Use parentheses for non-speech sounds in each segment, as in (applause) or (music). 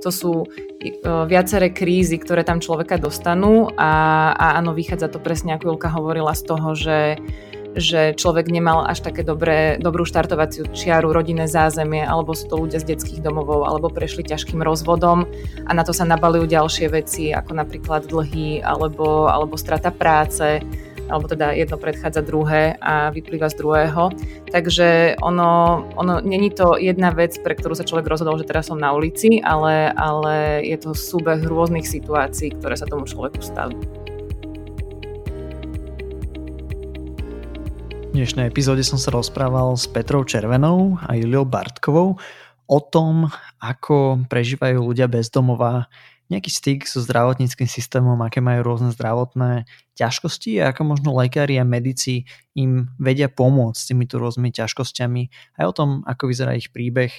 to sú viaceré krízy, ktoré tam človeka dostanú a, a áno, vychádza to presne, ako Julka hovorila, z toho, že že človek nemal až také dobré, dobrú štartovaciu čiaru, rodinné zázemie, alebo sú to ľudia z detských domovov, alebo prešli ťažkým rozvodom a na to sa nabalujú ďalšie veci, ako napríklad dlhy, alebo, alebo strata práce, alebo teda jedno predchádza druhé a vyplýva z druhého. Takže ono, ono není to jedna vec, pre ktorú sa človek rozhodol, že teraz som na ulici, ale, ale je to súbeh rôznych situácií, ktoré sa tomu človeku stali. V dnešnej epizóde som sa rozprával s Petrou Červenou a Juliou Bartkovou o tom, ako prežívajú ľudia bez domova nejaký styk so zdravotníckým systémom, aké majú rôzne zdravotné ťažkosti a ako možno lekári a medici im vedia pomôcť s týmito rôznymi ťažkosťami aj o tom, ako vyzerá ich príbeh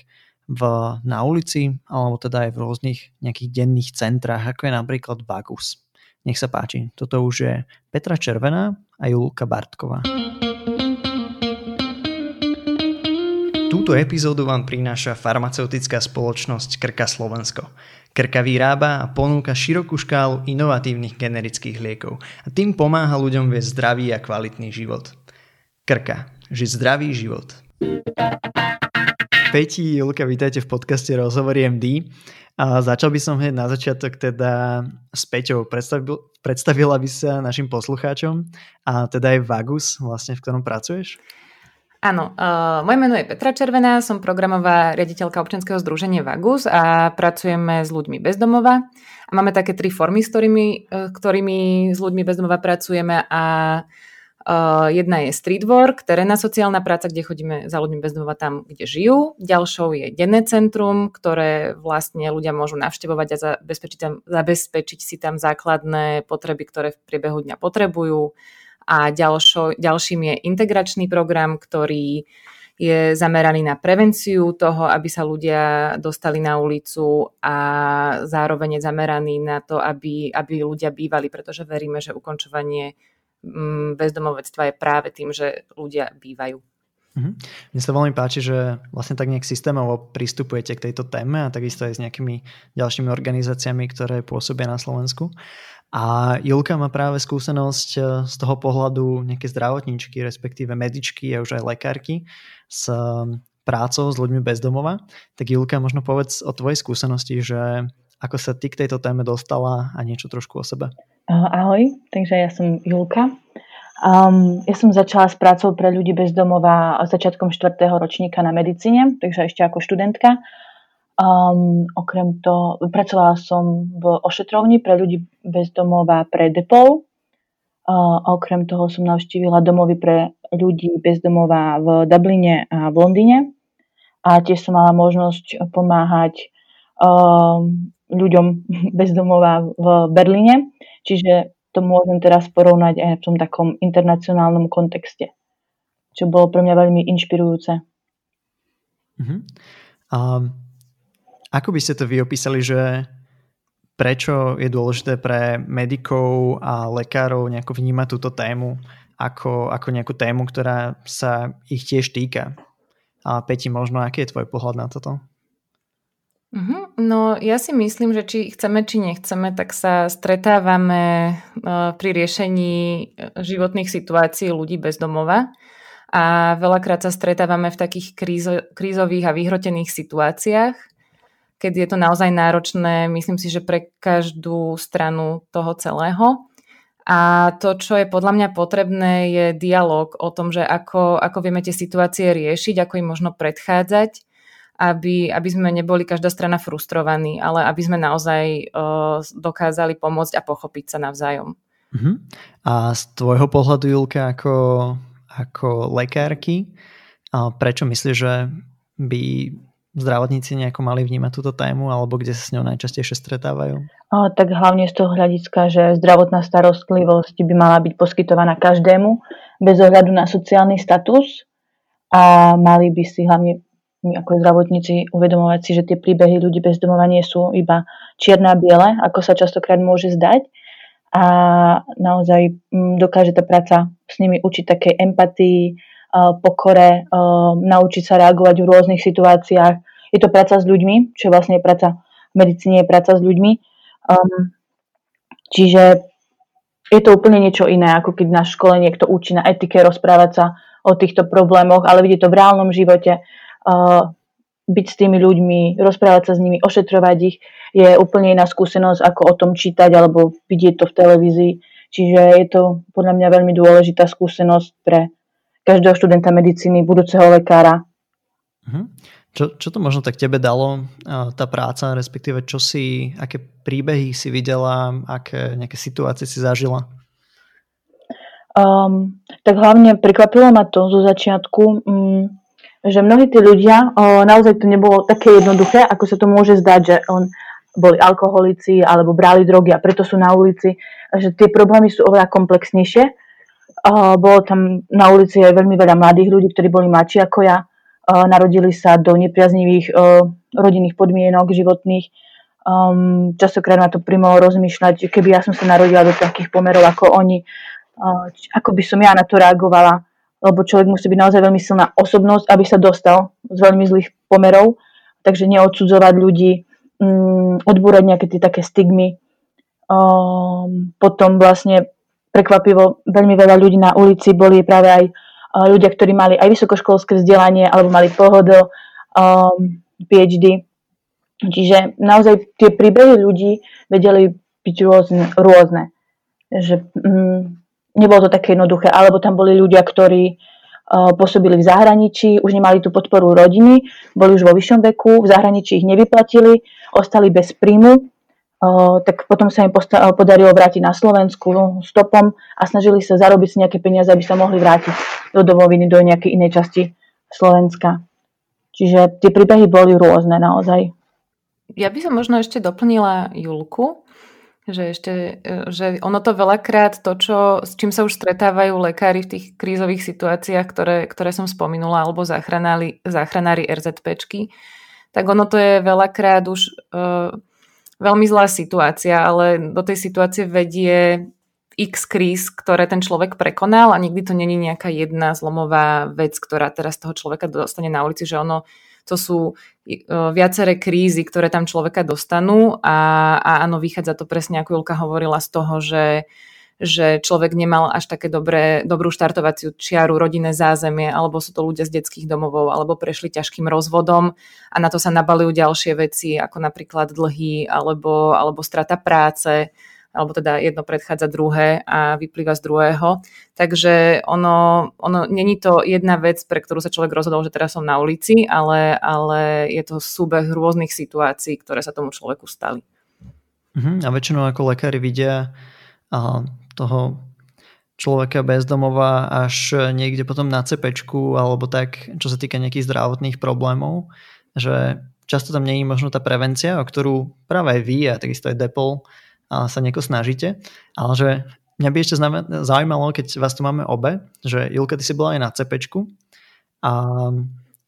v, na ulici alebo teda aj v rôznych nejakých denných centrách, ako je napríklad Vagus. Nech sa páči, toto už je Petra Červená a Julka Bartková. Túto epizódu vám prináša farmaceutická spoločnosť Krka Slovensko. Krka vyrába a ponúka širokú škálu inovatívnych generických liekov a tým pomáha ľuďom viesť zdravý a kvalitný život. Krka. Žiť zdravý život. Peti, Julka, vítajte v podcaste Rozhovory MD. A začal by som hneď na začiatok teda s Peťou. Predstavil, predstavila by sa našim poslucháčom a teda aj Vagus, vlastne v ktorom pracuješ? Áno, uh, moje meno je Petra Červená, som programová riaditeľka občianskeho združenia Vagus a pracujeme s ľuďmi bezdomova. A máme také tri formy, s ktorými, uh, ktorými s ľuďmi bezdomova pracujeme a uh, jedna je street work, terénna sociálna práca, kde chodíme za ľuďmi bezdomova tam, kde žijú. Ďalšou je denné centrum, ktoré vlastne ľudia môžu navštevovať a zabezpečiť, tam, zabezpečiť si tam základné potreby, ktoré v priebehu dňa potrebujú a ďalšo, ďalším je integračný program, ktorý je zameraný na prevenciu toho, aby sa ľudia dostali na ulicu a zároveň je zameraný na to, aby, aby ľudia bývali, pretože veríme, že ukončovanie mm, bezdomovectva je práve tým, že ľudia bývajú. Mhm. Mne sa veľmi páči, že vlastne tak nejak systémovo pristupujete k tejto téme a takisto aj s nejakými ďalšími organizáciami, ktoré pôsobia na Slovensku. A Julka má práve skúsenosť eh, z toho pohľadu nejaké zdravotníčky, respektíve medičky a už aj lekárky s eh, prácou s ľuďmi bezdomova. Tak Julka, možno povedz o tvojej skúsenosti, že ako sa ty k tejto téme dostala a niečo trošku o sebe. Ahoj, takže ja som Julka. Um, ja som začala s prácou pre ľudí bezdomova začiatkom 4. ročníka na medicíne, takže ešte ako študentka. Um, okrem toho, pracovala som v ošetrovni pre ľudí bez domova pre Depol. Uh, okrem toho som navštívila domovy pre ľudí bez domova v Dubline a v Londýne. A tiež som mala možnosť pomáhať um, ľuďom (laughs) bez domova v Berlíne. Čiže to môžem teraz porovnať aj v tom takom internacionálnom kontexte. Čo bolo pre mňa veľmi inšpirujúce. Uh-huh. Um ako by ste to vy opísali, že prečo je dôležité pre medikov a lekárov nejako vnímať túto tému ako, ako nejakú tému, ktorá sa ich tiež týka? A Peti, možno aký je tvoj pohľad na toto? Uh-huh. No ja si myslím, že či chceme, či nechceme, tak sa stretávame uh, pri riešení e, životných situácií ľudí bez domova a veľakrát sa stretávame v takých krízo, krízových a vyhrotených situáciách, keď je to naozaj náročné, myslím si, že pre každú stranu toho celého. A to, čo je podľa mňa potrebné, je dialog o tom, že ako, ako vieme tie situácie riešiť, ako im možno predchádzať, aby, aby sme neboli každá strana frustrovaní, ale aby sme naozaj uh, dokázali pomôcť a pochopiť sa navzájom. Uh-huh. A z tvojho pohľadu, Julka, ako, ako lekárky, prečo myslíš, že by zdravotníci nejako mali vnímať túto tému alebo kde sa s ňou najčastejšie stretávajú? O, tak hlavne z toho hľadiska, že zdravotná starostlivosť by mala byť poskytovaná každému bez ohľadu na sociálny status a mali by si hlavne my ako zdravotníci uvedomovať si, že tie príbehy ľudí bez domova nie sú iba čierne a biele, ako sa častokrát môže zdať a naozaj mm, dokáže tá práca s nimi učiť také empatii, pokore, naučiť sa reagovať v rôznych situáciách. Je to práca s ľuďmi, čo vlastne práca v medicíne je práca s ľuďmi. Um, čiže je to úplne niečo iné, ako keď na škole niekto učí na etike rozprávať sa o týchto problémoch, ale vidieť to v reálnom živote, uh, byť s tými ľuďmi, rozprávať sa s nimi, ošetrovať ich, je úplne iná skúsenosť, ako o tom čítať alebo vidieť to v televízii. Čiže je to podľa mňa veľmi dôležitá skúsenosť pre každého študenta medicíny, budúceho lekára. Uh-huh. Čo, čo to možno tak tebe dalo, tá práca, respektíve čo si, aké príbehy si videla, aké nejaké situácie si zažila? Um, tak hlavne prekvapilo ma to zo začiatku, um, že mnohí tí ľudia, uh, naozaj to nebolo také jednoduché, ako sa to môže zdať, že on boli alkoholici alebo brali drogy a preto sú na ulici, že tie problémy sú oveľa komplexnejšie. Bolo tam na ulici aj veľmi veľa mladých ľudí, ktorí boli mladší ako ja, narodili sa do nepriaznivých rodinných podmienok životných. Um, častokrát ma to primalo rozmýšľať, keby ja som sa narodila do takých pomerov ako oni, uh, ako by som ja na to reagovala, lebo človek musí byť naozaj veľmi silná osobnosť, aby sa dostal z veľmi zlých pomerov, takže neodsudzovať ľudí, um, odbúrať nejaké tie také stigmy. Um, potom vlastne prekvapivo veľmi veľa ľudí na ulici boli práve aj ľudia, ktorí mali aj vysokoškolské vzdelanie alebo mali pohodl, um, PhD. Čiže naozaj tie príbehy ľudí vedeli byť rôzne. rôzne. Že, mm, nebolo to také jednoduché. Alebo tam boli ľudia, ktorí uh, pôsobili v zahraničí, už nemali tú podporu rodiny, boli už vo vyššom veku, v zahraničí ich nevyplatili, ostali bez príjmu tak potom sa im podarilo vrátiť na Slovensku stopom a snažili sa zarobiť si nejaké peniaze, aby sa mohli vrátiť do domoviny, do nejakej inej časti Slovenska. Čiže tie príbehy boli rôzne naozaj. Ja by som možno ešte doplnila Julku, že ešte, e, že ono to veľakrát, to, čo, s čím sa už stretávajú lekári v tých krízových situáciách, ktoré, ktoré som spomenula, alebo záchranári, záchranári RZPčky, tak ono to je veľakrát už uh, veľmi zlá situácia, ale do tej situácie vedie x kríz, ktoré ten človek prekonal a nikdy to není nejaká jedna zlomová vec, ktorá teraz toho človeka dostane na ulici, že ono to sú e, viaceré krízy, ktoré tam človeka dostanú a, a áno, vychádza to presne, ako Julka hovorila, z toho, že že človek nemal až také dobré, dobrú štartovaciu čiaru, rodinné zázemie, alebo sú to ľudia z detských domovov, alebo prešli ťažkým rozvodom a na to sa nabalujú ďalšie veci, ako napríklad dlhy, alebo, alebo strata práce, alebo teda jedno predchádza druhé a vyplýva z druhého. Takže ono, ono není to jedna vec, pre ktorú sa človek rozhodol, že teraz som na ulici, ale, ale je to súbeh rôznych situácií, ktoré sa tomu človeku stali. Uh-huh. A väčšinou ako lekári vidia toho človeka bezdomova až niekde potom na cepečku alebo tak, čo sa týka nejakých zdravotných problémov, že často tam je možno tá prevencia, o ktorú práve aj vy a takisto aj Depol sa nieko snažíte, ale že mňa by ešte zaujímalo, keď vás tu máme obe, že Julka, ty si bola aj na cepečku a,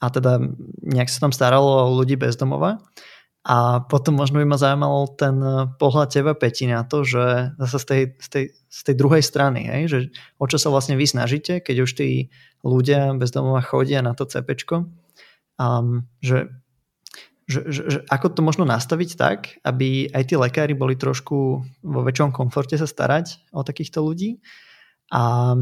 a teda nejak sa tam staralo o ľudí bezdomova a potom možno by ma zaujímalo ten eh, pohľad teba, Peti, na to, že zase z tej, z tej, z tej druhej strany, hej, že o čo sa vlastne vy snažíte, keď už tí ľudia bez domova chodia na to cepečko, um, že, že, že, že ako to možno nastaviť tak, aby aj tí lekári boli trošku vo väčšom komforte sa starať o takýchto ľudí a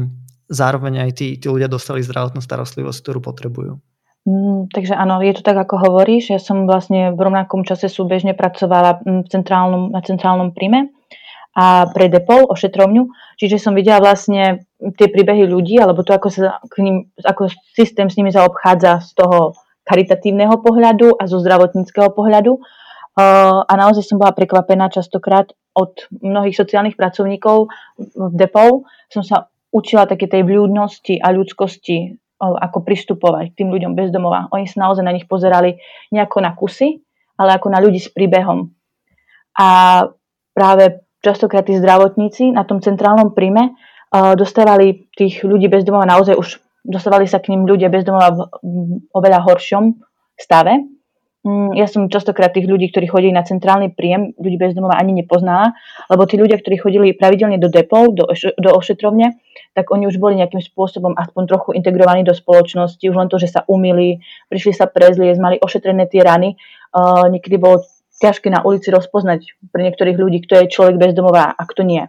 zároveň aj tí, tí ľudia dostali zdravotnú starostlivosť, ktorú potrebujú. Mm, takže áno, je to tak, ako hovoríš. Ja som vlastne v rovnakom čase súbežne pracovala mm, v centrálnom, na centrálnom príjme a pre Depol, ošetrovňu. Čiže som videla vlastne tie príbehy ľudí, alebo to, ako, sa k ním, ako systém s nimi zaobchádza z toho charitatívneho pohľadu a zo zdravotníckého pohľadu. A naozaj som bola prekvapená častokrát od mnohých sociálnych pracovníkov v Depol. Som sa učila také tej vľúdnosti a ľudskosti ako pristupovať k tým ľuďom bezdomova. Oni sa naozaj na nich pozerali nejako na kusy, ale ako na ľudí s príbehom. A práve častokrát tí zdravotníci na tom centrálnom príjme dostávali tých ľudí bezdomova naozaj už dostávali sa k ním ľudia bezdomova v oveľa horšom stave. Mm, ja som častokrát tých ľudí, ktorí chodili na centrálny príjem, ľudí bezdomova ani nepoznala, lebo tí ľudia, ktorí chodili pravidelne do depov, do, do ošetrovne, tak oni už boli nejakým spôsobom aspoň trochu integrovaní do spoločnosti, už len to, že sa umili, prišli sa prezliecť, mali ošetrené tie rany. Uh, niekedy bolo ťažké na ulici rozpoznať pre niektorých ľudí, kto je človek bezdomová a kto nie.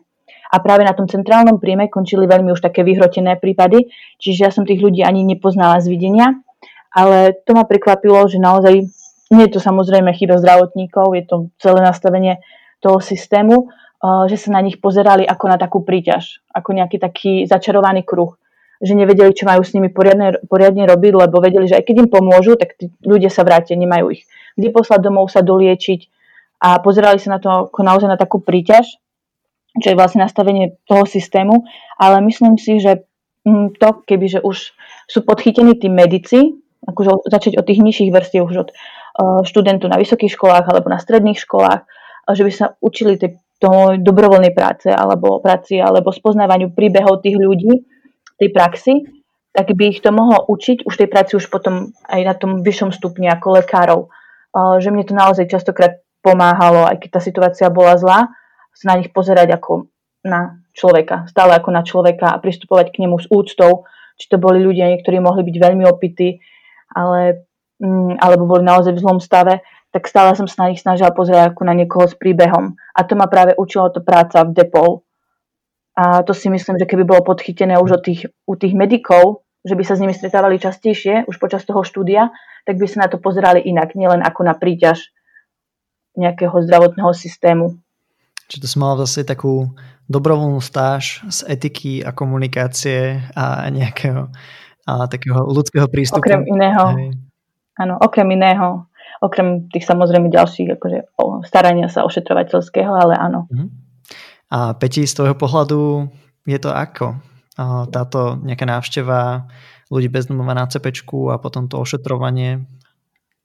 A práve na tom centrálnom príjme končili veľmi už také vyhrotené prípady, čiže ja som tých ľudí ani nepoznala z videnia, ale to ma prekvapilo, že naozaj nie je to samozrejme chyba zdravotníkov, je to celé nastavenie toho systému, že sa na nich pozerali ako na takú príťaž, ako nejaký taký začarovaný kruh. Že nevedeli, čo majú s nimi poriadne, poriadne robiť, lebo vedeli, že aj keď im pomôžu, tak tí ľudia sa vrátia, nemajú ich. Kde poslať domov sa doliečiť. A pozerali sa na to ako naozaj na takú príťaž, čo je vlastne nastavenie toho systému, ale myslím si, že mm, to, keby že už sú podchytení tí medici, akože začať od tých nižších vrstiev, už od uh, študentov na vysokých školách alebo na stredných školách, že by sa učili tej, toho dobrovoľnej práce alebo práci alebo spoznávaniu príbehov tých ľudí, tej praxi, tak by ich to mohlo učiť už tej práci už potom aj na tom vyššom stupni ako lekárov. Že mne to naozaj častokrát pomáhalo, aj keď tá situácia bola zlá, sa na nich pozerať ako na človeka, stále ako na človeka a pristupovať k nemu s úctou, či to boli ľudia, niektorí mohli byť veľmi opití, ale, mm, alebo boli naozaj v zlom stave, tak stále som sa na nich snažila pozerať ako na niekoho s príbehom. A to ma práve učilo to práca v Depol, a to si myslím, že keby bolo podchytené už od tých, u tých medikov, že by sa s nimi stretávali častejšie už počas toho štúdia, tak by sa na to pozerali inak, nielen ako na príťaž nejakého zdravotného systému. Čiže to som mala zase takú dobrovoľnú stáž z etiky a komunikácie a nejakého a takého ľudského prístupu. Okrem iného. Hej. Áno, okrem iného. Okrem tých samozrejme ďalších akože, starania sa ošetrovateľského, ale áno. Mm-hmm. A Peti, z tvojho pohľadu je to ako? Táto nejaká návšteva ľudí bez domova na cepečku a potom to ošetrovanie?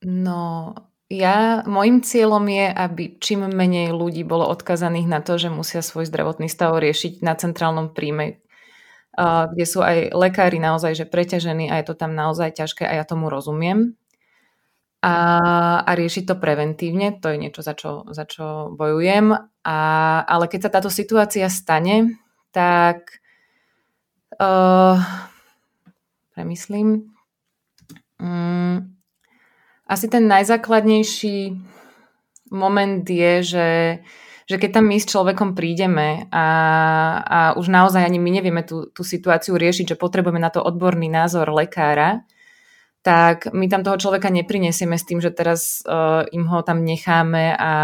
No, ja, môjim cieľom je, aby čím menej ľudí bolo odkazaných na to, že musia svoj zdravotný stav riešiť na centrálnom príjme, kde sú aj lekári naozaj že preťažení a je to tam naozaj ťažké a ja tomu rozumiem a, a riešiť to preventívne, to je niečo, za čo, za čo bojujem. A, ale keď sa táto situácia stane, tak uh, premyslím, um, asi ten najzákladnejší moment je, že, že keď tam my s človekom prídeme a, a už naozaj ani my nevieme tú, tú situáciu riešiť, že potrebujeme na to odborný názor lekára, tak my tam toho človeka neprinesieme s tým, že teraz uh, im ho tam necháme a,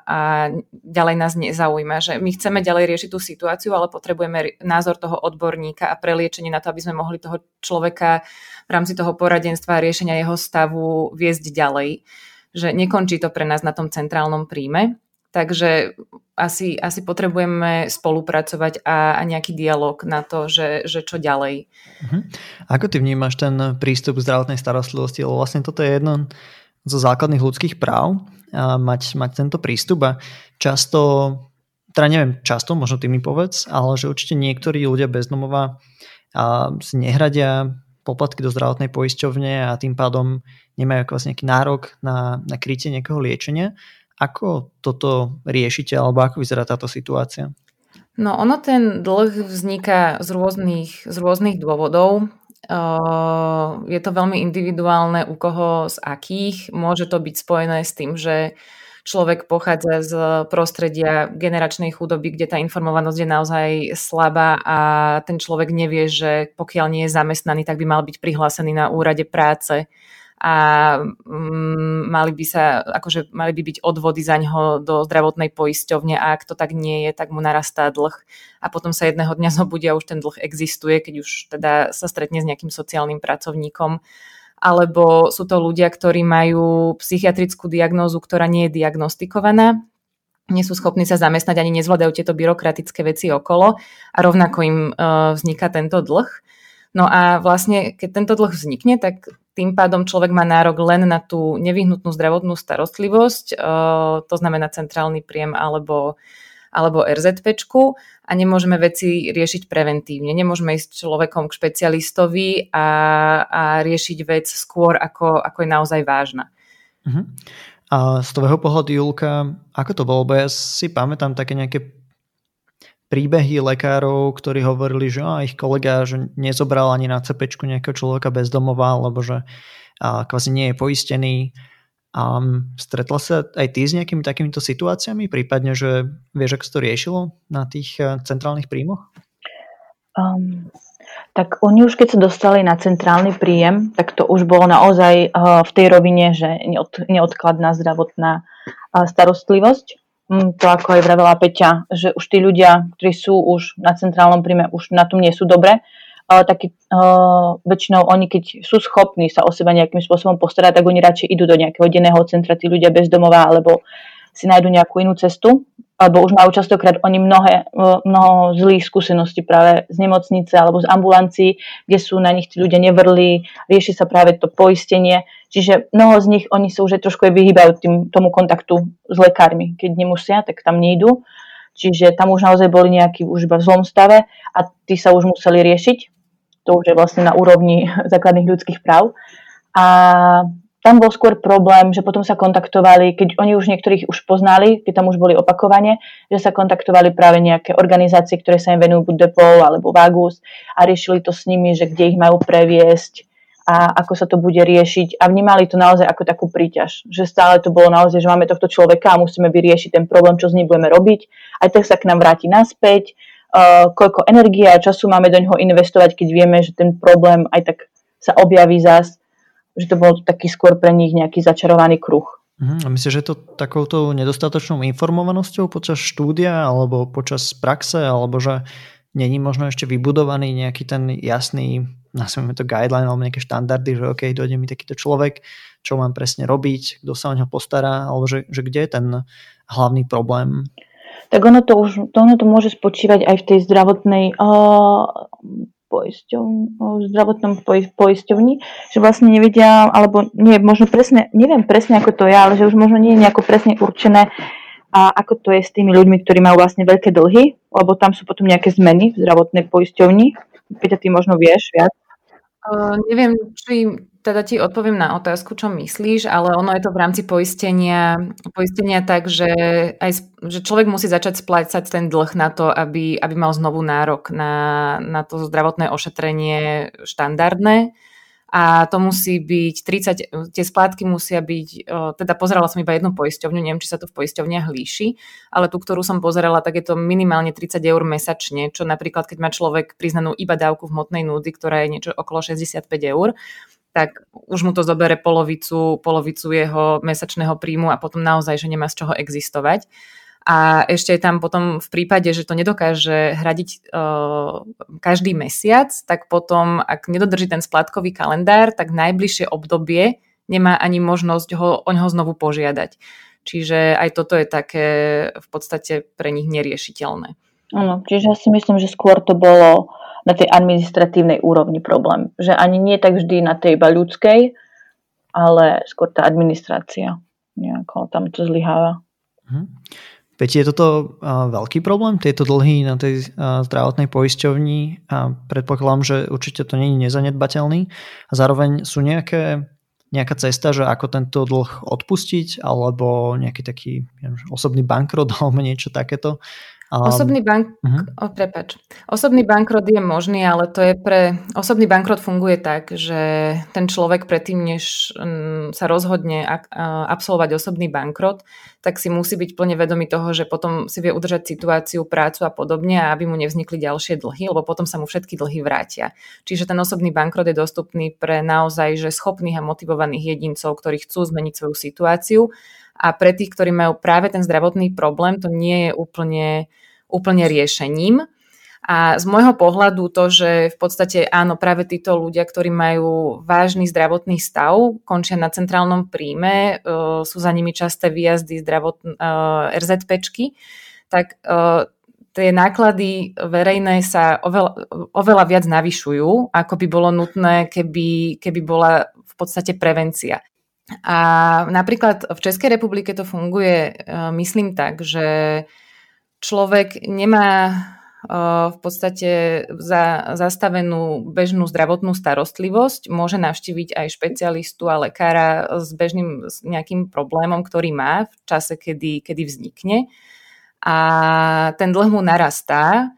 a ďalej nás nezaujíma. Že my chceme ďalej riešiť tú situáciu, ale potrebujeme názor toho odborníka a preliečenie na to, aby sme mohli toho človeka v rámci toho poradenstva a riešenia jeho stavu viesť ďalej. Že nekončí to pre nás na tom centrálnom príjme, Takže asi, asi potrebujeme spolupracovať a, a nejaký dialog na to, že, že čo ďalej. Uh-huh. Ako ty vnímaš ten prístup zdravotnej starostlivosti? Lebo vlastne toto je jedno zo základných ľudských práv, a mať, mať tento prístup a často, teda neviem, často, možno ty mi povedz, ale že určite niektorí ľudia bez domova a si nehradia poplatky do zdravotnej poisťovne a tým pádom nemajú vlastne nejaký nárok na, na krytie nejakého liečenia ako toto riešite alebo ako vyzerá táto situácia? No ono ten dlh vzniká z rôznych, z rôznych dôvodov. je to veľmi individuálne, u koho z akých. Môže to byť spojené s tým, že človek pochádza z prostredia generačnej chudoby, kde tá informovanosť je naozaj slabá a ten človek nevie, že pokiaľ nie je zamestnaný, tak by mal byť prihlásený na úrade práce a mm, mali by sa, akože mali by byť odvody za ňoho do zdravotnej poisťovne a ak to tak nie je, tak mu narastá dlh a potom sa jedného dňa (laughs) zobudia a už ten dlh existuje, keď už teda sa stretne s nejakým sociálnym pracovníkom alebo sú to ľudia, ktorí majú psychiatrickú diagnózu, ktorá nie je diagnostikovaná, nie sú schopní sa zamestnať, ani nezvládajú tieto byrokratické veci okolo a rovnako im uh, vzniká tento dlh. No a vlastne, keď tento dlh vznikne, tak tým pádom človek má nárok len na tú nevyhnutnú zdravotnú starostlivosť, eh, to znamená centrálny príjem alebo, alebo RZPčku a nemôžeme veci riešiť preventívne. Nemôžeme ísť človekom k špecialistovi a, a riešiť vec skôr, ako, ako je naozaj vážna. Uh-huh. A z tvojho pohľadu, Julka, ako to bolo? Bo ja si pamätám také nejaké príbehy lekárov, ktorí hovorili, že á, ich kolega že nezobral ani na cepečku nejakého človeka bez domova, alebo že a, kvázi nie je poistený. A stretla sa aj ty s nejakými takýmito situáciami, prípadne, že vieš, ako to riešilo na tých eh, centrálnych príjmoch? Um, tak oni už keď sa dostali na centrálny príjem, tak to už bolo naozaj uh, v tej rovine, že neod, neodkladná zdravotná uh, starostlivosť. Um, to ako aj vravela Peťa, že už tí ľudia, ktorí sú už na centrálnom príjme, už na tom nie sú dobre, uh, taký, uh, väčšinou oni, keď sú schopní sa o seba nejakým spôsobom postarať, tak oni radšej idú do nejakého denného centra, tí ľudia bezdomová, alebo si nájdu nejakú inú cestu alebo už majú častokrát oni mnohé, mnoho zlých skúseností práve z nemocnice alebo z ambulancií, kde sú na nich tí ľudia nevrli, rieši sa práve to poistenie. Čiže mnoho z nich, oni sa už aj trošku aj vyhýbajú tým, tomu kontaktu s lekármi. Keď nemusia, tak tam nejdu. Čiže tam už naozaj boli nejakí už iba v zlom stave a tí sa už museli riešiť. To už je vlastne na úrovni (laughs) základných ľudských práv. A tam bol skôr problém, že potom sa kontaktovali, keď oni už niektorých už poznali, keď tam už boli opakovane, že sa kontaktovali práve nejaké organizácie, ktoré sa im venujú buď Depol alebo Vagus a riešili to s nimi, že kde ich majú previesť a ako sa to bude riešiť. A vnímali to naozaj ako takú príťaž, že stále to bolo naozaj, že máme tohto človeka a musíme vyriešiť ten problém, čo s ním budeme robiť, aj tak sa k nám vráti naspäť, uh, koľko energie a času máme do neho investovať, keď vieme, že ten problém aj tak sa objaví zás že to bol taký skôr pre nich nejaký začarovaný kruh. Uh-huh. A myslíš, že to takouto nedostatočnou informovanosťou počas štúdia alebo počas praxe, alebo že není možno ešte vybudovaný nejaký ten jasný, nazveme to guideline alebo nejaké štandardy, že OK, dojde mi takýto človek, čo mám presne robiť, kto sa o neho postará, alebo že, že kde je ten hlavný problém? Tak ono to už to, ono to môže spočívať aj v tej zdravotnej uh, poisťovni, zdravotnom poisťovni, že vlastne nevedia, alebo nie, možno presne, neviem presne ako to je, ale že už možno nie je nejako presne určené, a ako to je s tými ľuďmi, ktorí majú vlastne veľké dlhy, lebo tam sú potom nejaké zmeny v zdravotnej poisťovni. Peťa, ty možno vieš viac. Uh, neviem, či teda ti odpoviem na otázku, čo myslíš, ale ono je to v rámci poistenia, poistenia tak, že, aj, že človek musí začať splácať ten dlh na to, aby, aby mal znovu nárok na, na to zdravotné ošetrenie štandardné. A to musí byť 30, tie splátky musia byť, teda pozerala som iba jednu poisťovňu, neviem, či sa to v poisťovniach líši, ale tú, ktorú som pozerala, tak je to minimálne 30 eur mesačne, čo napríklad, keď má človek priznanú iba dávku v hmotnej núdy, ktorá je niečo okolo 65 eur, tak už mu to zobere polovicu, polovicu jeho mesačného príjmu a potom naozaj, že nemá z čoho existovať. A ešte je tam potom v prípade, že to nedokáže hradiť uh, každý mesiac, tak potom, ak nedodrží ten splátkový kalendár, tak najbližšie obdobie nemá ani možnosť ho, o neho znovu požiadať. Čiže aj toto je také v podstate pre nich neriešiteľné. Áno, čiže ja si myslím, že skôr to bolo na tej administratívnej úrovni problém. Že ani nie tak vždy na tej iba ľudskej, ale skôr tá administrácia nejako tam to zlyháva. Hm. Peti, je toto veľký problém, tieto dlhy na tej zdravotnej poisťovni? A predpokladám, že určite to nie je nezanedbateľný. A zároveň sú nejaké nejaká cesta, že ako tento dlh odpustiť alebo nejaký taký neviem, osobný bankrot (laughs) alebo niečo takéto Um, osobný bank... Uh-huh. O, prepač. Osobný bankrot je možný, ale to je pre... Osobný bankrot funguje tak, že ten človek predtým, než um, sa rozhodne absolvovať osobný bankrot, tak si musí byť plne vedomý toho, že potom si vie udržať situáciu, prácu a podobne, aby mu nevznikli ďalšie dlhy, lebo potom sa mu všetky dlhy vrátia. Čiže ten osobný bankrot je dostupný pre naozaj že schopných a motivovaných jedincov, ktorí chcú zmeniť svoju situáciu a pre tých, ktorí majú práve ten zdravotný problém, to nie je úplne, úplne riešením. A z môjho pohľadu to, že v podstate áno, práve títo ľudia, ktorí majú vážny zdravotný stav, končia na centrálnom príjme, uh, sú za nimi časté výjazdy zdravot, uh, RZPčky, tak uh, tie náklady verejné sa oveľa, oveľa viac navyšujú, ako by bolo nutné, keby, keby bola v podstate prevencia. A napríklad v Českej republike to funguje, e, myslím tak, že človek nemá e, v podstate za zastavenú bežnú zdravotnú starostlivosť, môže navštíviť aj špecialistu a lekára s bežným s nejakým problémom, ktorý má v čase, kedy, kedy vznikne. A ten dlh mu narastá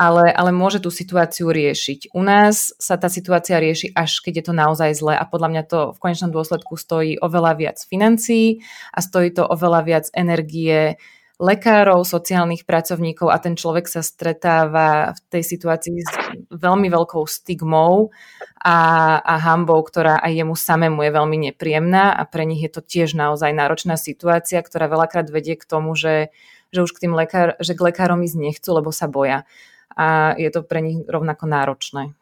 ale, ale môže tú situáciu riešiť. U nás sa tá situácia rieši až keď je to naozaj zle a podľa mňa to v konečnom dôsledku stojí oveľa viac financií a stojí to oveľa viac energie lekárov, sociálnych pracovníkov a ten človek sa stretáva v tej situácii s veľmi veľkou stigmou a, a hambou, ktorá aj jemu samému je veľmi nepríjemná a pre nich je to tiež naozaj náročná situácia, ktorá veľakrát vedie k tomu, že, že už k tým lekár, že k lekárom ísť nechcú, lebo sa boja a je to pre nich rovnako náročné.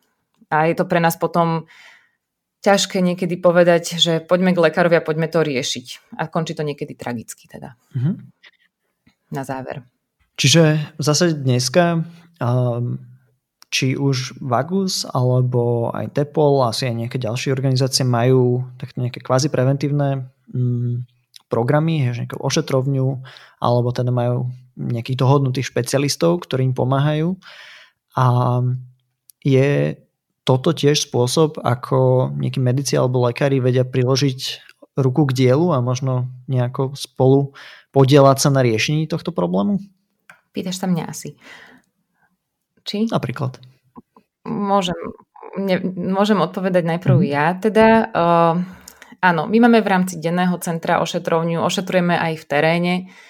A je to pre nás potom ťažké niekedy povedať, že poďme k lekárovi a poďme to riešiť. A končí to niekedy tragicky teda. Mm-hmm. Na záver. Čiže zase dneska um, či už Vagus alebo aj Tepol, asi aj nejaké ďalšie organizácie majú tak nejaké kvázi preventívne um, programy, že nejakú ošetrovňu, alebo teda majú nejakých dohodnutých špecialistov, ktorí im pomáhajú. A je toto tiež spôsob, ako nejakí medici alebo lekári vedia priložiť ruku k dielu a možno nejako spolu podielať sa na riešení tohto problému? Pýtaš sa mňa asi. Či? Napríklad. Môžem, ne, môžem odpovedať najprv mm. ja. Teda uh, áno, my máme v rámci denného centra ošetrovňu, ošetrujeme aj v teréne. Uh,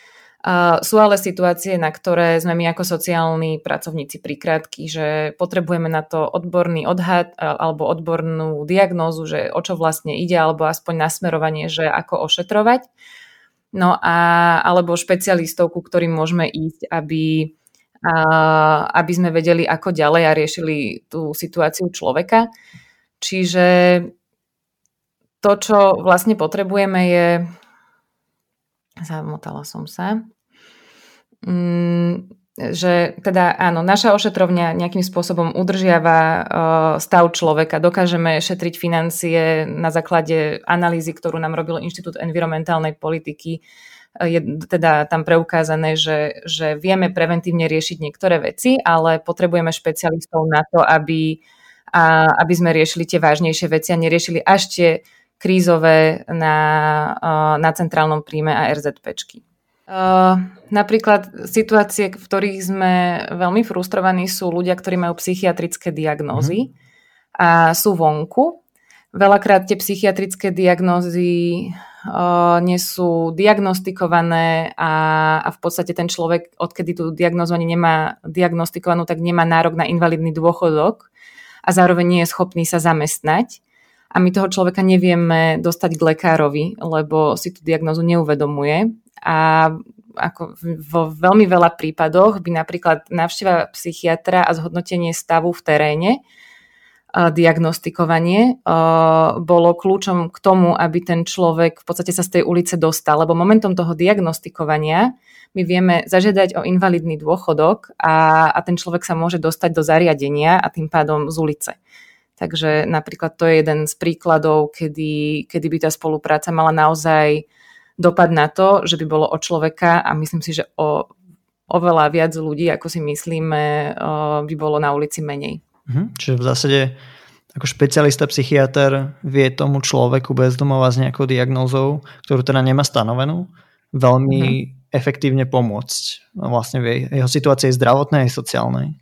sú ale situácie, na ktoré sme my ako sociálni pracovníci prikrátky, že potrebujeme na to odborný odhad alebo odbornú diagnózu, že o čo vlastne ide, alebo aspoň nasmerovanie, že ako ošetrovať. No a alebo špecialistov, ku ktorým môžeme ísť, aby, uh, aby sme vedeli, ako ďalej a riešili tú situáciu človeka. Čiže to, čo vlastne potrebujeme, je zamotala som sa, mm, že teda áno, naša ošetrovňa nejakým spôsobom udržiava uh, stav človeka. Dokážeme šetriť financie na základe analýzy, ktorú nám robil Inštitút environmentálnej politiky. Je teda tam preukázané, že, že vieme preventívne riešiť niektoré veci, ale potrebujeme špecialistov na to, aby, a, aby sme riešili tie vážnejšie veci a neriešili až tie krízové na, na centrálnom príjme a RZPčky. Napríklad situácie, v ktorých sme veľmi frustrovaní, sú ľudia, ktorí majú psychiatrické diagnózy mm-hmm. a sú vonku. Veľakrát tie psychiatrické diagnózy uh, nie sú diagnostikované a, a v podstate ten človek, odkedy tú diagnózu ani nemá diagnostikovanú, tak nemá nárok na invalidný dôchodok a zároveň nie je schopný sa zamestnať a my toho človeka nevieme dostať k lekárovi, lebo si tú diagnozu neuvedomuje. A ako vo veľmi veľa prípadoch by napríklad návšteva psychiatra a zhodnotenie stavu v teréne, diagnostikovanie bolo kľúčom k tomu, aby ten človek v podstate sa z tej ulice dostal, lebo momentom toho diagnostikovania my vieme zažiadať o invalidný dôchodok a, a ten človek sa môže dostať do zariadenia a tým pádom z ulice. Takže napríklad to je jeden z príkladov, kedy, kedy by tá spolupráca mala naozaj dopad na to, že by bolo o človeka a myslím si, že o oveľa viac ľudí, ako si myslíme, by bolo na ulici menej. Mhm, čiže v zásade ako špecialista psychiatr vie tomu človeku bezdomova s nejakou diagnózou, ktorú teda nemá stanovenú, veľmi mhm. efektívne pomôcť vlastne v jeho situácii zdravotnej a sociálnej.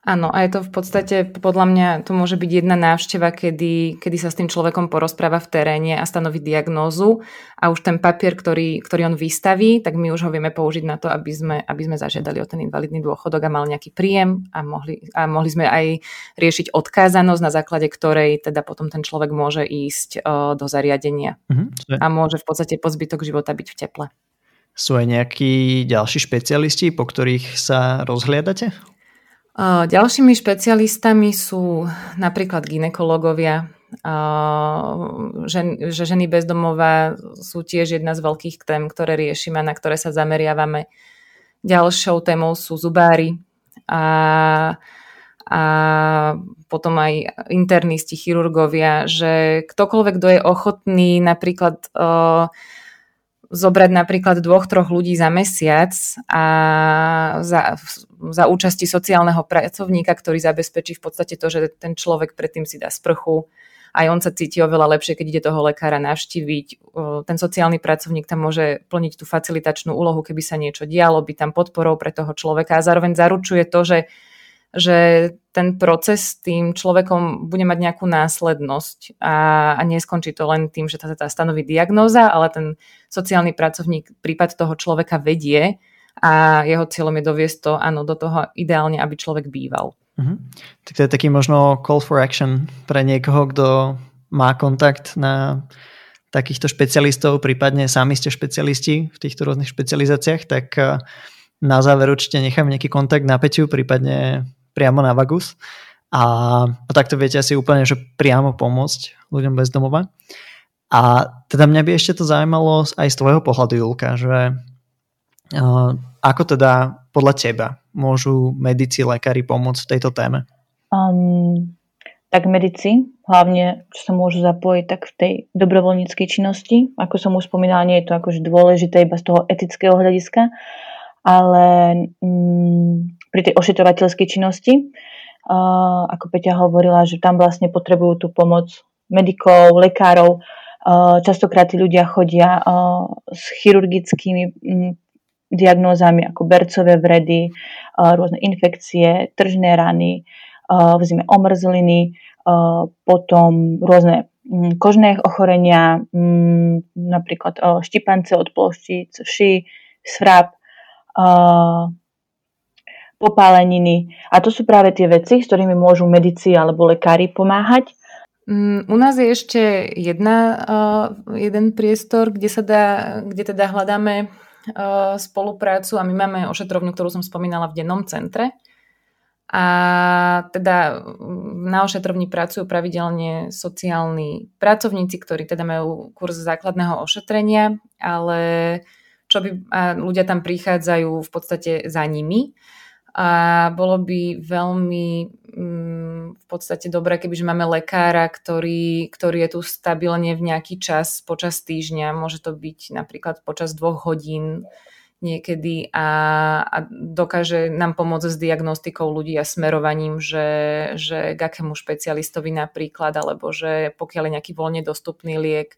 Áno, a je to v podstate, podľa mňa, to môže byť jedna návšteva, kedy, kedy sa s tým človekom porozpráva v teréne a stanoví diagnózu a už ten papier, ktorý, ktorý on vystaví, tak my už ho vieme použiť na to, aby sme, aby sme zažiadali o ten invalidný dôchodok a mal nejaký príjem a mohli, a mohli sme aj riešiť odkázanosť, na základe ktorej teda potom ten človek môže ísť o, do zariadenia mm-hmm. a môže v podstate po zbytok života byť v teple. Sú aj nejakí ďalší špecialisti, po ktorých sa rozhliadate? Ďalšími špecialistami sú napríklad ginekológovia, že ženy bezdomová sú tiež jedna z veľkých tém, ktoré riešime, na ktoré sa zameriavame. Ďalšou témou sú zubári a, a potom aj internisti, chirurgovia, že ktokoľvek, kto je ochotný napríklad zobrať napríklad dvoch, troch ľudí za mesiac a za, za účasti sociálneho pracovníka, ktorý zabezpečí v podstate to, že ten človek predtým si dá sprchu, aj on sa cíti oveľa lepšie, keď ide toho lekára navštíviť. Ten sociálny pracovník tam môže plniť tú facilitačnú úlohu, keby sa niečo dialo, byť tam podporou pre toho človeka. A zároveň zaručuje to, že že ten proces s tým človekom bude mať nejakú následnosť. A, a neskončí to len tým, že sa tá stanoví diagnóza, ale ten sociálny pracovník prípad toho človeka vedie a jeho cieľom je doviesť to áno, do toho ideálne, aby človek býval. Uh-huh. Tak to je taký možno call for action pre niekoho, kto má kontakt na takýchto špecialistov, prípadne sami ste špecialisti v týchto rôznych špecializáciách, tak eh, na záver určite nechám nejaký kontakt na Peťu, prípadne priamo na Vagus a, a takto viete asi úplne, že priamo pomôcť ľuďom bez domova. A teda mňa by ešte to zaujímalo aj z tvojho pohľadu, Julka, že ako teda podľa teba môžu medici, lekári pomôcť v tejto téme? Um, tak medici, hlavne čo sa môžu zapojiť tak v tej dobrovoľníckej činnosti. Ako som už spomínala, nie je to akože dôležité iba z toho etického hľadiska, ale um, pri tej ošetrovateľskej činnosti. Uh, ako Peťa hovorila, že tam vlastne potrebujú tú pomoc medikov, lekárov. Uh, častokrát tí ľudia chodia s chirurgickými um, diagnózami ako bercové vredy, uh, rôzne infekcie, tržné rany, uh, v zime omrzliny, uh, potom rôzne um, kožné ochorenia, um, napríklad štipance od ploštíc, vši, svrap, popáleniny. A to sú práve tie veci, s ktorými môžu medici alebo lekári pomáhať. Mm, u nás je ešte jedna, jeden priestor, kde, sa dá, kde teda hľadáme spoluprácu a my máme ošetrovňu, ktorú som spomínala v dennom centre. A teda na ošetrovni pracujú pravidelne sociálni pracovníci, ktorí teda majú kurz základného ošetrenia, ale čo by, a ľudia tam prichádzajú v podstate za nimi a bolo by veľmi mm, v podstate dobré, kebyže máme lekára, ktorý, ktorý je tu stabilne v nejaký čas počas týždňa, môže to byť napríklad počas dvoch hodín niekedy a, a dokáže nám pomôcť s diagnostikou ľudí a smerovaním, že, že k akému špecialistovi napríklad, alebo že pokiaľ je nejaký voľne dostupný liek,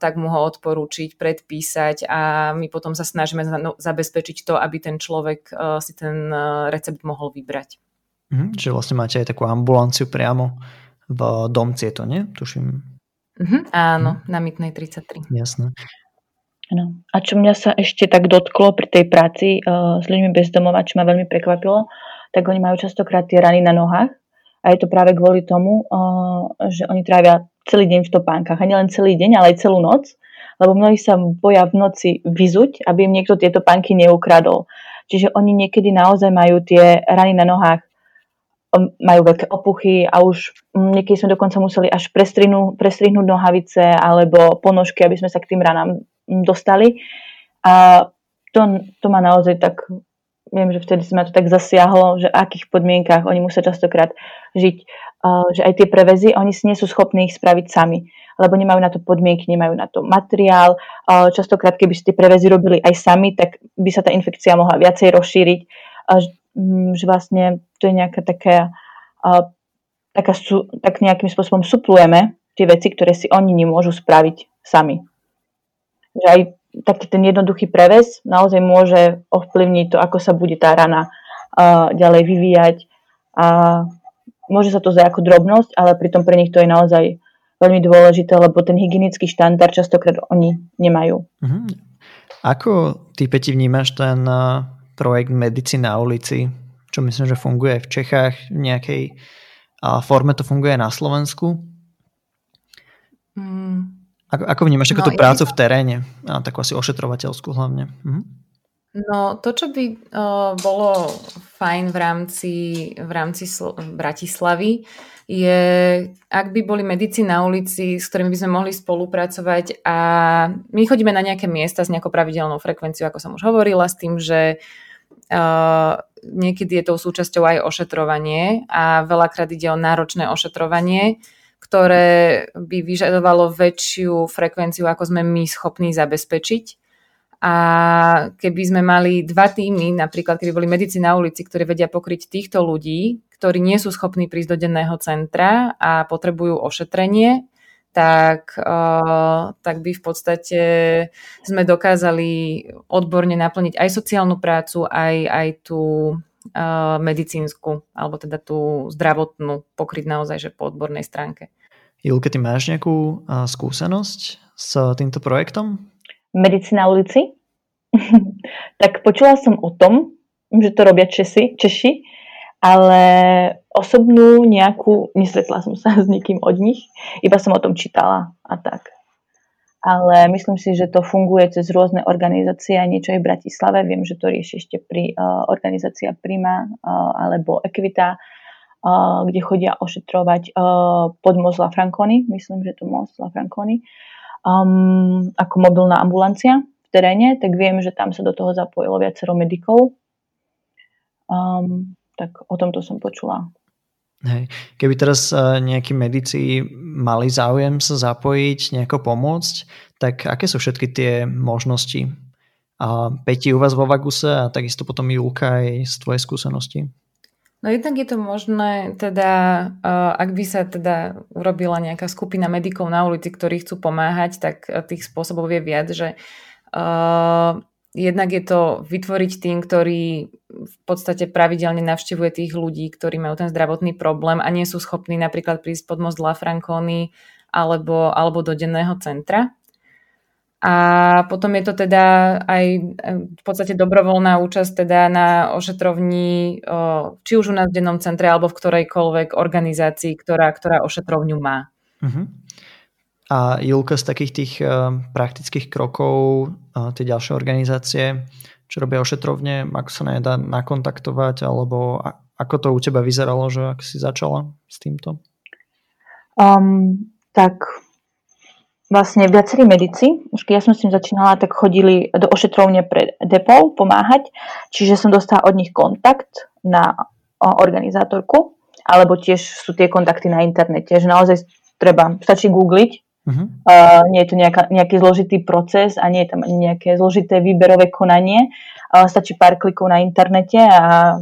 tak mu ho odporúčiť, predpísať a my potom sa snažíme zabezpečiť to, aby ten človek si ten recept mohol vybrať. Mhm, že vlastne máte aj takú ambulanciu priamo v domci, je to, nie? Tuším. Mhm, áno, mhm. na Mytnej 33. Jasné. No. A čo mňa sa ešte tak dotklo pri tej práci uh, s ľuďmi bez domova, čo ma veľmi prekvapilo, tak oni majú častokrát tie rany na nohách a je to práve kvôli tomu, uh, že oni trávia celý deň v topánkach. A nielen celý deň, ale aj celú noc. Lebo mnohí sa boja v noci vyzuť, aby im niekto tieto pánky neukradol. Čiže oni niekedy naozaj majú tie rany na nohách, majú veľké opuchy a už um, niekedy sme dokonca museli až prestrihnúť, prestrihnúť nohavice alebo ponožky, aby sme sa k tým ranám um, dostali. A to, to ma naozaj tak, viem, že vtedy sa ma to tak zasiahlo, že v akých podmienkách oni musia častokrát žiť že aj tie prevezy, oni si nie sú schopní ich spraviť sami, lebo nemajú na to podmienky, nemajú na to materiál. Častokrát, keby si tie prevezy robili aj sami, tak by sa tá infekcia mohla viacej rozšíriť. Mm, že vlastne to je nejaká taká, taká tak nejakým spôsobom suplujeme tie veci, ktoré si oni nemôžu spraviť sami. Že aj taký ten jednoduchý prevez naozaj môže ovplyvniť to, ako sa bude tá rana ďalej vyvíjať a môže sa to zdať ako drobnosť, ale pritom pre nich to je naozaj veľmi dôležité, lebo ten hygienický štandard častokrát oni nemajú. Uh-huh. Ako ty, Peti, vnímaš ten uh, projekt Medicína na ulici? Čo myslím, že funguje v Čechách, v nejakej uh, forme to funguje na Slovensku? Mm. Ako, ako vnímaš no, tú prácu v teréne? A takú asi ošetrovateľskú hlavne. Uh-huh. No to, čo by uh, bolo fajn v rámci, v rámci Sl- Bratislavy, je, ak by boli medici na ulici, s ktorými by sme mohli spolupracovať a my chodíme na nejaké miesta s nejakou pravidelnou frekvenciou, ako som už hovorila, s tým, že uh, niekedy je tou súčasťou aj ošetrovanie a veľakrát ide o náročné ošetrovanie, ktoré by vyžadovalo väčšiu frekvenciu, ako sme my schopní zabezpečiť. A keby sme mali dva týmy, napríklad keby boli medici na ulici, ktorí vedia pokryť týchto ľudí, ktorí nie sú schopní prísť do denného centra a potrebujú ošetrenie, tak, uh, tak by v podstate sme dokázali odborne naplniť aj sociálnu prácu, aj, aj tú uh, medicínsku, alebo teda tú zdravotnú pokryť naozaj, že po odbornej stránke. Julke, ty máš nejakú uh, skúsenosť s týmto projektom? Medicína ulici? (laughs) tak počula som o tom, že to robia Česi, Češi, ale osobnú nejakú, nestretla som sa (laughs) s nikým od nich, iba som o tom čítala a tak. Ale myslím si, že to funguje cez rôzne organizácie, niečo aj v Bratislave. Viem, že to rieši ešte pri uh, organizácia Prima uh, alebo Equita, uh, kde chodia ošetrovať uh, pod Mozla Franconi, myslím, že to Mozla Franconi, um, ako mobilná ambulancia v teréne, tak viem, že tam sa do toho zapojilo viacero medikov. Um, tak o tomto som počula. Hej. Keby teraz e, nejakí medici mali záujem sa zapojiť, nejako pomôcť, tak aké sú všetky tie možnosti? A Peti u vás vo Vaguse a takisto potom Julka aj z tvojej skúsenosti? No jednak je to možné, teda, uh, ak by sa teda urobila nejaká skupina medikov na ulici, ktorí chcú pomáhať, tak tých spôsobov je viac, že jednak je to vytvoriť tým, ktorý v podstate pravidelne navštevuje tých ľudí, ktorí majú ten zdravotný problém a nie sú schopní napríklad prísť pod most La Franconi alebo, alebo do denného centra. A potom je to teda aj v podstate dobrovoľná účasť teda na ošetrovni, či už u nás v dennom centre, alebo v ktorejkoľvek organizácii, ktorá, ktorá ošetrovňu má. Uh-huh. A Julka z takých tých uh, praktických krokov, uh, tie ďalšie organizácie, čo robia ošetrovne, ako sa nedá nakontaktovať, alebo ako to u teba vyzeralo, že ak si začala s týmto? Um, tak vlastne viacerí medici, už keď ja som s tým začínala, tak chodili do ošetrovne pre depol pomáhať, čiže som dostala od nich kontakt na organizátorku, alebo tiež sú tie kontakty na internete, že naozaj treba, stačí googliť Uh, nie je to nejaká, nejaký zložitý proces a nie je tam ani nejaké zložité výberové konanie. Uh, stačí pár klikov na internete a,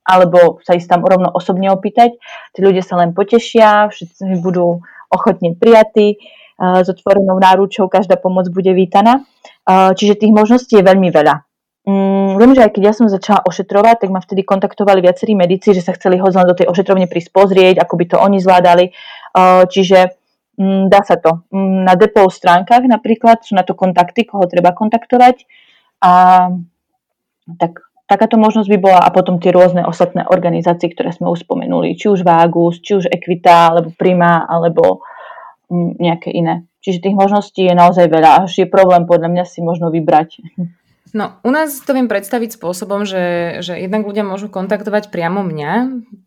alebo sa ísť tam rovno osobne opýtať. Tí ľudia sa len potešia, všetci budú ochotne prijatí, uh, s otvorenou náručou každá pomoc bude vítaná. Uh, čiže tých možností je veľmi veľa. Um, viem, že aj keď ja som začala ošetrovať, tak ma vtedy kontaktovali viacerí medici, že sa chceli ho do tej ošetrovne prísť pozrieť, ako by to oni zvládali. Uh, čiže Mm, dá sa to. Mm, na depot stránkach napríklad sú na to kontakty, koho treba kontaktovať. A tak, takáto možnosť by bola a potom tie rôzne ostatné organizácie, ktoré sme už spomenuli, či už Vagus, či už Equita, alebo Prima, alebo mm, nejaké iné. Čiže tých možností je naozaj veľa. Až je problém podľa mňa si možno vybrať. (laughs) No, u nás to viem predstaviť spôsobom, že, že jednak ľudia môžu kontaktovať priamo mňa.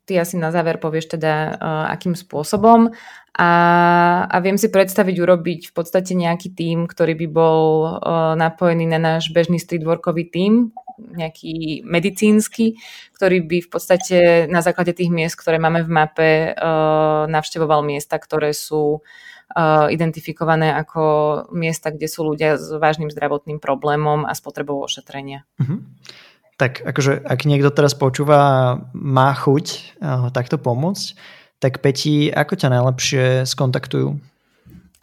Ty asi na záver povieš teda, uh, akým spôsobom. A, a viem si predstaviť urobiť v podstate nejaký tím, ktorý by bol uh, napojený na náš bežný streetworkový tím, nejaký medicínsky, ktorý by v podstate na základe tých miest, ktoré máme v mape, uh, navštevoval miesta, ktoré sú uh, identifikované ako miesta, kde sú ľudia s vážnym zdravotným problémom a s potrebou ošetrenia. Uh-huh. Tak akože ak niekto teraz počúva má chuť uh, takto pomôcť, tak Peti, ako ťa najlepšie skontaktujú?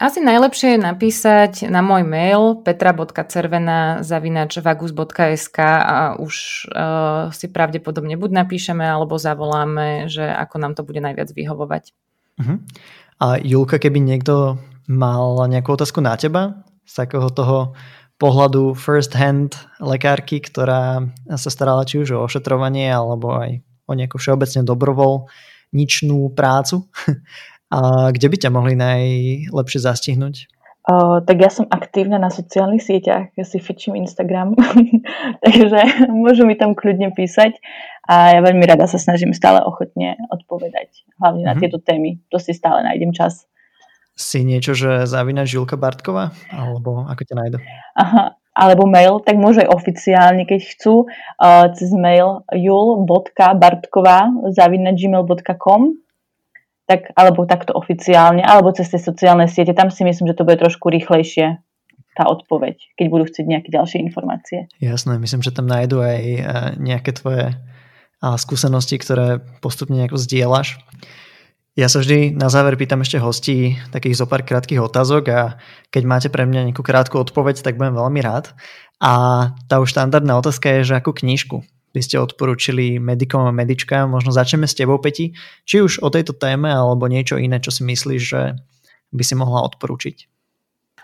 Asi najlepšie je napísať na môj mail petra.cervena zavinačvagus.sk a už uh, si pravdepodobne buď napíšeme alebo zavoláme, že ako nám to bude najviac vyhovovať. Uh-huh. A Julka, keby niekto mal nejakú otázku na teba z takého toho pohľadu first hand lekárky, ktorá sa starala či už o ošetrovanie alebo aj o nejakú všeobecne dobrovol ničnú prácu, (laughs) a kde by ťa mohli najlepšie zastihnúť? Uh, tak ja som aktívna na sociálnych sieťach, ja si fečím Instagram, (laughs) takže môžu mi tam kľudne písať a ja veľmi rada sa snažím stále ochotne odpovedať, hlavne mm-hmm. na mhm. tieto témy. To si stále nájdem čas. Si niečo, že zavina Žilka Bartková? Alebo ako ťa nájdu? Aha, alebo mail, tak môžu aj oficiálne, keď chcú, uh, cez mail jul.bartková zavina.gmail.com tak, alebo takto oficiálne, alebo cez tie sociálne siete. Tam si myslím, že to bude trošku rýchlejšie tá odpoveď, keď budú chcieť nejaké ďalšie informácie. Jasné, myslím, že tam nájdú aj e, nejaké tvoje skúsenosti, ktoré postupne nejako zdieľaš. Ja sa vždy na záver pýtam ešte hostí takých zo pár krátkých otázok a keď máte pre mňa nejakú krátku odpoveď, tak budem veľmi rád. A tá už štandardná otázka je, že akú knižku by ste odporúčili medikom a medičkám? Možno začneme s tebou, Peti. Či už o tejto téme, alebo niečo iné, čo si myslíš, že by si mohla odporúčiť?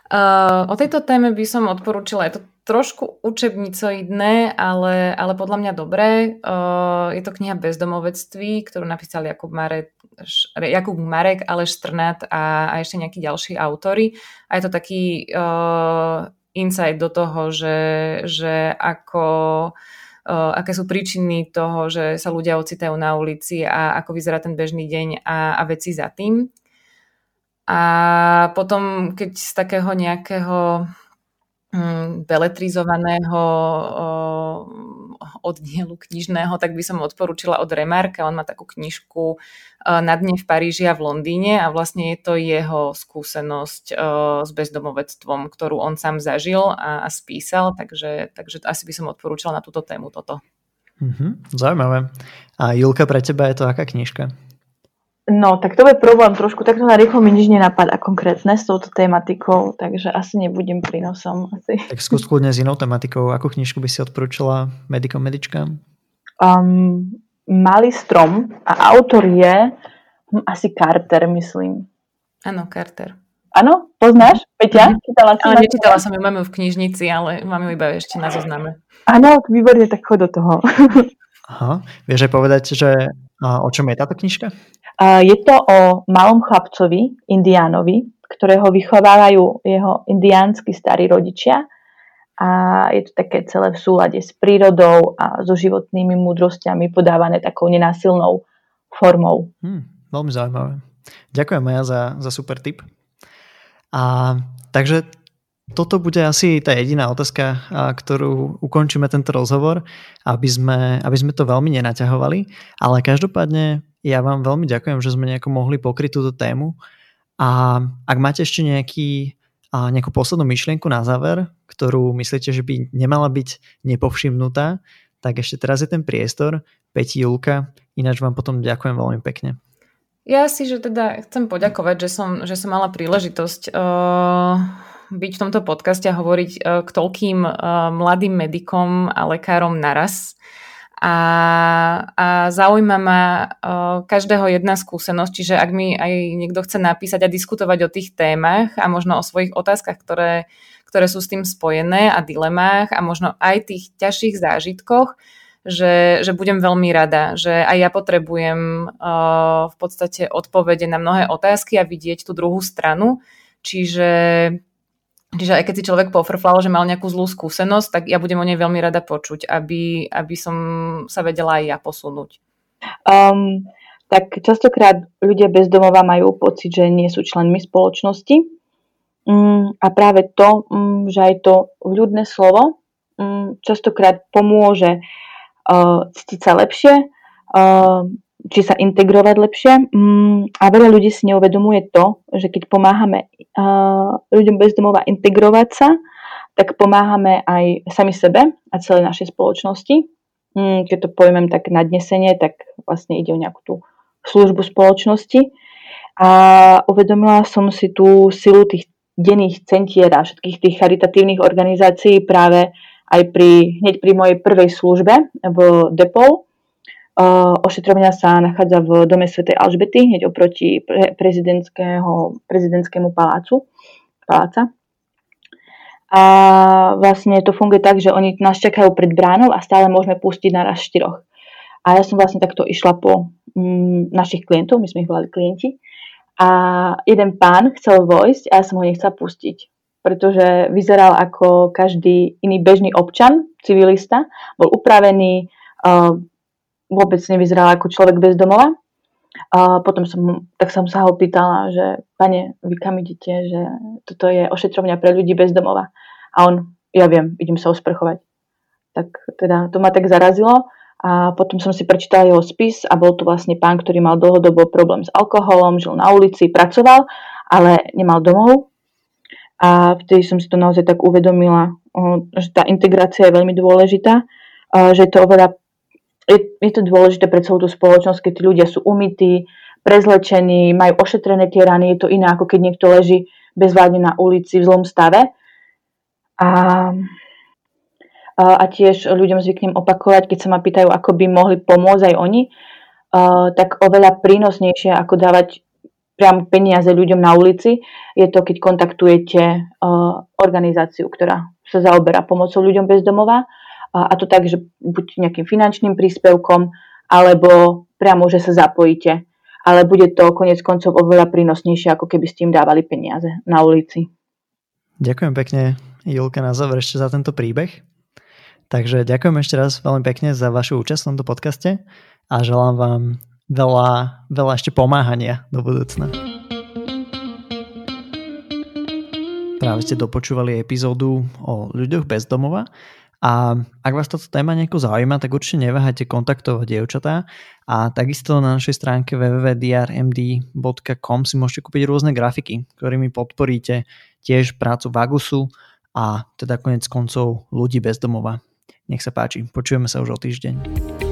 Uh, o tejto téme by som odporúčila, je to trošku učebnicoidné, ale, ale podľa mňa dobré. Uh, je to kniha Bezdomovectví, ktorú napísal Jakub Marek, Jakub Marek Aleš Strnat a, a ešte nejakí ďalší autory. A je to taký uh, insight do toho, že, že ako uh, aké sú príčiny toho, že sa ľudia ocitajú na ulici a ako vyzerá ten bežný deň a, a veci za tým. A potom, keď z takého nejakého hm, beletrizovaného oddielu knižného, tak by som odporúčila od Remarka. On má takú knižku Na dne v Paríži a v Londýne a vlastne je to jeho skúsenosť s bezdomovectvom, ktorú on sám zažil a, a spísal, takže, takže asi by som odporúčala na túto tému toto. Mm-hmm, zaujímavé. A Julka, pre teba je to aká knižka? No, tak to je problém trošku. Takto na rýchlo mi nič nenapadá konkrétne s touto tematikou, takže asi nebudem prínosom. Asi. Tak skús kľudne s inou tematikou. Akú knižku by si odporúčala medikom, medičkám? Um, Malý strom a autor je hm, asi Carter, myslím. Áno, Carter. Áno, poznáš? Peťa? Mm-hmm. Čítala si ale nečítala som ju, máme ju v knižnici, ale mám ju iba ešte na zozname. Áno, výborne, tak chod do toho. (laughs) Aha, vieš aj povedať, že a o čom je táto knižka? Je to o malom chlapcovi, indiánovi, ktorého vychovávajú jeho indiánsky starí rodičia a je to také celé v súlade s prírodou a so životnými múdrosťami podávané takou nenásilnou formou. Hmm, veľmi zaujímavé. Ďakujem Maja za, za super tip. A takže toto bude asi tá jediná otázka, ktorú ukončíme tento rozhovor, aby sme, aby sme to veľmi nenaťahovali. Ale každopádne ja vám veľmi ďakujem, že sme nejako mohli pokryť túto tému. A ak máte ešte nejaký, a nejakú poslednú myšlienku na záver, ktorú myslíte, že by nemala byť nepovšimnutá, tak ešte teraz je ten priestor. Peti Julka, ináč vám potom ďakujem veľmi pekne. Ja si, že teda chcem poďakovať, že som, že som mala príležitosť uh, byť v tomto podcaste a hovoriť uh, k toľkým uh, mladým medikom a lekárom naraz a, a zaujíma ma každého jedna skúsenosť, čiže ak mi aj niekto chce napísať a diskutovať o tých témach a možno o svojich otázkach, ktoré, ktoré sú s tým spojené a dilemách a možno aj tých ťažších zážitkoch, že, že budem veľmi rada, že aj ja potrebujem uh, v podstate odpovede na mnohé otázky a vidieť tú druhú stranu. Čiže Čiže aj keď si človek pofrflal, že mal nejakú zlú skúsenosť, tak ja budem o nej veľmi rada počuť, aby, aby som sa vedela aj ja posunúť. Um, tak častokrát ľudia bez domova majú pocit, že nie sú členmi spoločnosti. Um, a práve to, um, že aj to vľudné slovo um, častokrát pomôže uh, cítiť sa lepšie, uh, či sa integrovať lepšie. Mm, a veľa ľudí si neuvedomuje to, že keď pomáhame ľuďom bez domova integrovať sa, tak pomáhame aj sami sebe a celej našej spoločnosti. Mm, keď to pojmem tak nadnesenie, tak vlastne ide o nejakú tú službu spoločnosti. A uvedomila som si tú silu tých denných centier a všetkých tých charitatívnych organizácií práve aj pri, hneď pri mojej prvej službe v Depol, Ošetrovňa sa nachádza v dome Sv. Alžbety, hneď oproti prezidentskému palácu, paláca. A vlastne to funguje tak, že oni nás čakajú pred bránou a stále môžeme pustiť naraz štyroch. A ja som vlastne takto išla po mm, našich klientov, my sme ich volali klienti. A jeden pán chcel vojsť a ja som ho nechcela pustiť, pretože vyzeral ako každý iný bežný občan, civilista. Bol upravený, vôbec nevyzeral ako človek bez domova. A potom som, tak som sa ho pýtala, že pane, vy kam idete, že toto je ošetrovňa pre ľudí bez domova. A on, ja viem, idem sa osprchovať. Tak teda to ma tak zarazilo a potom som si prečítala jeho spis a bol to vlastne pán, ktorý mal dlhodobo problém s alkoholom, žil na ulici, pracoval, ale nemal domov. A vtedy som si to naozaj tak uvedomila, že tá integrácia je veľmi dôležitá, že je to oveľa je, je to dôležité pre celú tú spoločnosť, keď tí ľudia sú umytí, prezlečení, majú ošetrené tie rany, je to iné ako keď niekto leží bezvládne na ulici v zlom stave. A a tiež ľuďom zvyknem opakovať, keď sa ma pýtajú, ako by mohli pomôcť aj oni, tak oveľa prínosnejšie ako dávať priam peniaze ľuďom na ulici, je to, keď kontaktujete organizáciu, ktorá sa zaoberá pomocou ľuďom bez domova a to tak, že buď nejakým finančným príspevkom, alebo priamo, že sa zapojíte. Ale bude to konec koncov oveľa prínosnejšie, ako keby ste im dávali peniaze na ulici. Ďakujem pekne, Julka, na záver ešte za tento príbeh. Takže ďakujem ešte raz veľmi pekne za vašu účasť v tomto podcaste a želám vám veľa, veľa ešte pomáhania do budúcna. Práve ste dopočúvali epizódu o ľuďoch bez domova a ak vás táto téma nejako zaujíma, tak určite neváhajte kontaktovať dievčatá a takisto na našej stránke www.drmd.com si môžete kúpiť rôzne grafiky, ktorými podporíte tiež prácu Vagusu a teda konec koncov ľudí bez domova. Nech sa páči, počujeme sa už o týždeň.